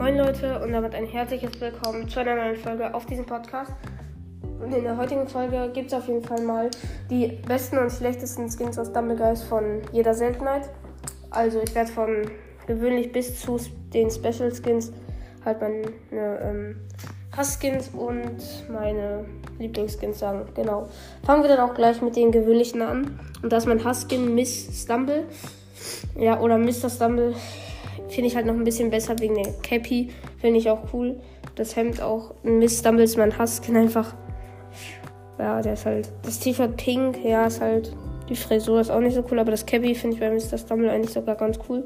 Moin Leute und damit ein herzliches Willkommen zu einer neuen Folge auf diesem Podcast. Und in der heutigen Folge gibt es auf jeden Fall mal die besten und schlechtesten Skins aus Dumbleguys von jeder Seltenheit. Also ich werde von gewöhnlich bis zu den Special Skins halt meine ähm, Hass-Skins und meine Lieblingsskins sagen. Genau. Fangen wir dann auch gleich mit den gewöhnlichen an. Und das ist mein Hass-Skin Miss Stumble. Ja, oder Mr. Stumble finde ich halt noch ein bisschen besser wegen der Cappy. Finde ich auch cool. Das Hemd auch. Miss Stumble ist mein Hass-Skin einfach. Ja, der ist halt. Das T-Shirt pink, ja, ist halt. Die Frisur ist auch nicht so cool, aber das Cappy finde ich bei Mr. Stumble eigentlich sogar ganz cool.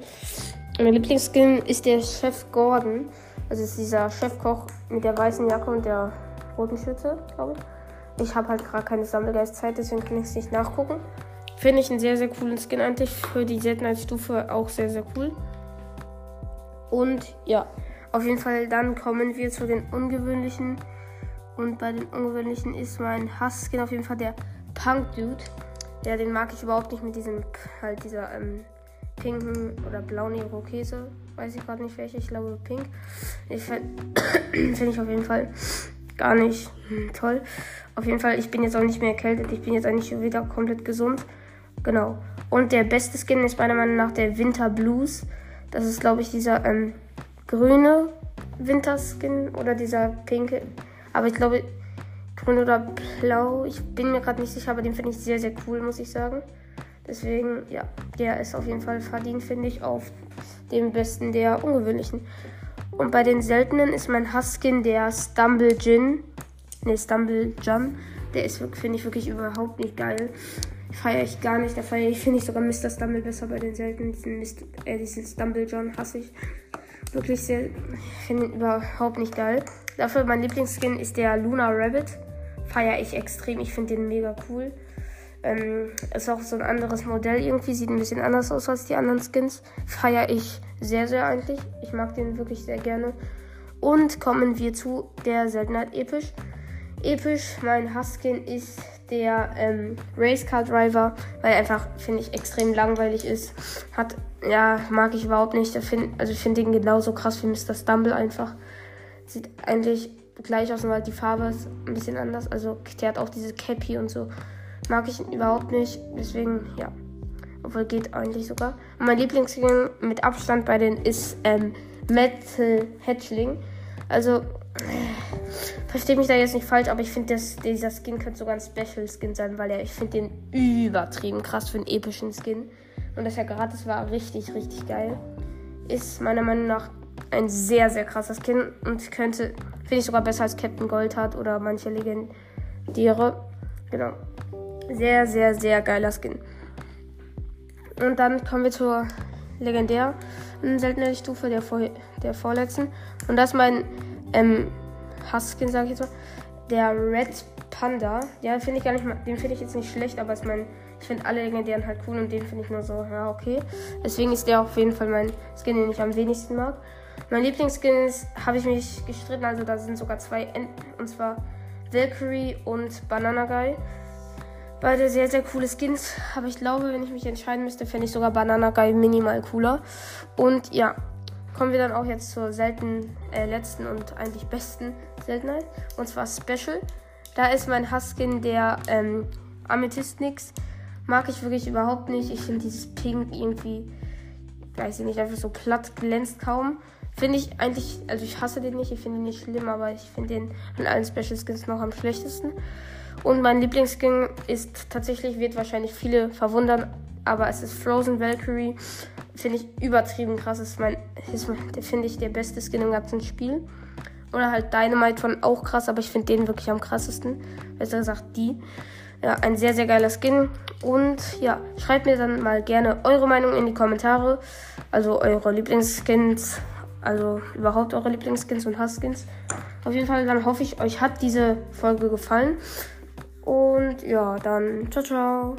Mein Lieblingsskin ist der Chef Gordon. Also ist dieser Chefkoch mit der weißen Jacke und der roten Schürze, glaube ich. Ich habe halt gerade keine Sammelgeistzeit, deswegen kann ich es nicht nachgucken. Finde ich einen sehr, sehr coolen Skin eigentlich. Für die Seltenheitsstufe auch sehr, sehr cool. Und ja, auf jeden Fall dann kommen wir zu den ungewöhnlichen. Und bei den ungewöhnlichen ist mein Hass-Skin auf jeden Fall der Punk-Dude. Ja, den mag ich überhaupt nicht mit diesem, halt dieser ähm, pinken oder blauen Irokese. Weiß ich gerade nicht welche, ich glaube pink. Ich finde ich auf jeden Fall gar nicht toll. Auf jeden Fall, ich bin jetzt auch nicht mehr erkältet. Ich bin jetzt eigentlich schon wieder komplett gesund. Genau. Und der beste Skin ist meiner Meinung nach der Winter Blues. Das ist, glaube ich, dieser ähm, grüne Winterskin oder dieser pinke. Aber ich glaube, grün oder blau. Ich bin mir gerade nicht sicher, aber den finde ich sehr, sehr cool, muss ich sagen. Deswegen, ja, der ist auf jeden Fall verdient, finde ich, auf dem besten der ungewöhnlichen. Und bei den seltenen ist mein Huskin der Stumble Gin. Ne, Stumble Jun. Der ist, finde ich, wirklich überhaupt nicht geil feiere ich gar nicht. Da feiere ich, finde ich sogar Mr. Stumble besser bei den seltenen. Äh, diesen Stumble John hasse ich wirklich sehr. Finde überhaupt nicht geil. Dafür mein Lieblingsskin ist der Luna Rabbit. Feiere ich extrem. Ich finde den mega cool. Ähm, ist auch so ein anderes Modell irgendwie. Sieht ein bisschen anders aus als die anderen Skins. Feiere ich sehr, sehr eigentlich. Ich mag den wirklich sehr gerne. Und kommen wir zu der Seltenheit episch. Episch, mein Huskin ist der ähm, Racecar Driver, weil er einfach, finde ich, extrem langweilig ist. Hat, ja, mag ich überhaupt nicht. Find, also ich finde ihn genauso krass wie Mr. Stumble einfach. Sieht eigentlich gleich aus, weil die Farbe ist ein bisschen anders. Also der hat auch diese Cappy und so. Mag ich überhaupt nicht. Deswegen, ja. Obwohl geht eigentlich sogar. Und mein Lieblingsgame mit Abstand bei denen ist ähm, Metal Hatchling. Also Verstehe mich da jetzt nicht falsch, aber ich finde, dieser Skin könnte sogar ein Special Skin sein, weil er, ich finde den übertrieben krass für einen epischen Skin. Und dass er gratis war, richtig, richtig geil. Ist meiner Meinung nach ein sehr, sehr krasser Skin und könnte, finde ich sogar besser als Captain Goldheart oder manche Legendäre. Genau. Sehr, sehr, sehr geiler Skin. Und dann kommen wir zur legendären seltenen Stufe der, vor, der vorletzten. Und das ist mein ähm, Huskin, sage ich jetzt mal. Der Red Panda, ja, finde ich gar nicht mal, den finde ich jetzt nicht schlecht, aber ist mein, ich finde alle legendären halt cool und den finde ich nur so, ja, okay. Deswegen ist der auf jeden Fall mein Skin, den ich am wenigsten mag. Mein Lieblingsskin ist, habe ich mich gestritten, also da sind sogar zwei Enten, und zwar Valkyrie und Banana Guy. Beide sehr, sehr coole Skins, aber ich glaube, wenn ich mich entscheiden müsste, fände ich sogar Banana Guy minimal cooler. Und ja, kommen wir dann auch jetzt zur selten, äh, letzten und eigentlich besten Seltenheit. Und zwar Special. Da ist mein Huskin der ähm, Amethyst nix. Mag ich wirklich überhaupt nicht. Ich finde dieses Pink irgendwie, weiß ich nicht, einfach so platt, glänzt kaum. Finde ich eigentlich, also ich hasse den nicht, ich finde ihn nicht schlimm, aber ich finde den an allen Special Skins noch am schlechtesten. Und mein Lieblingsskin ist tatsächlich, wird wahrscheinlich viele verwundern, aber es ist Frozen Valkyrie. Finde ich übertrieben krass. Ist mein, ist mein, finde ich der beste Skin im ganzen Spiel. Oder halt Dynamite von auch krass, aber ich finde den wirklich am krassesten. Besser gesagt, die. Ja, ein sehr, sehr geiler Skin. Und ja, schreibt mir dann mal gerne eure Meinung in die Kommentare. Also eure Lieblingsskins. Also überhaupt eure Lieblingsskins und Hassskins. Auf jeden Fall, dann hoffe ich, euch hat diese Folge gefallen. Und ja, dann ciao, ciao.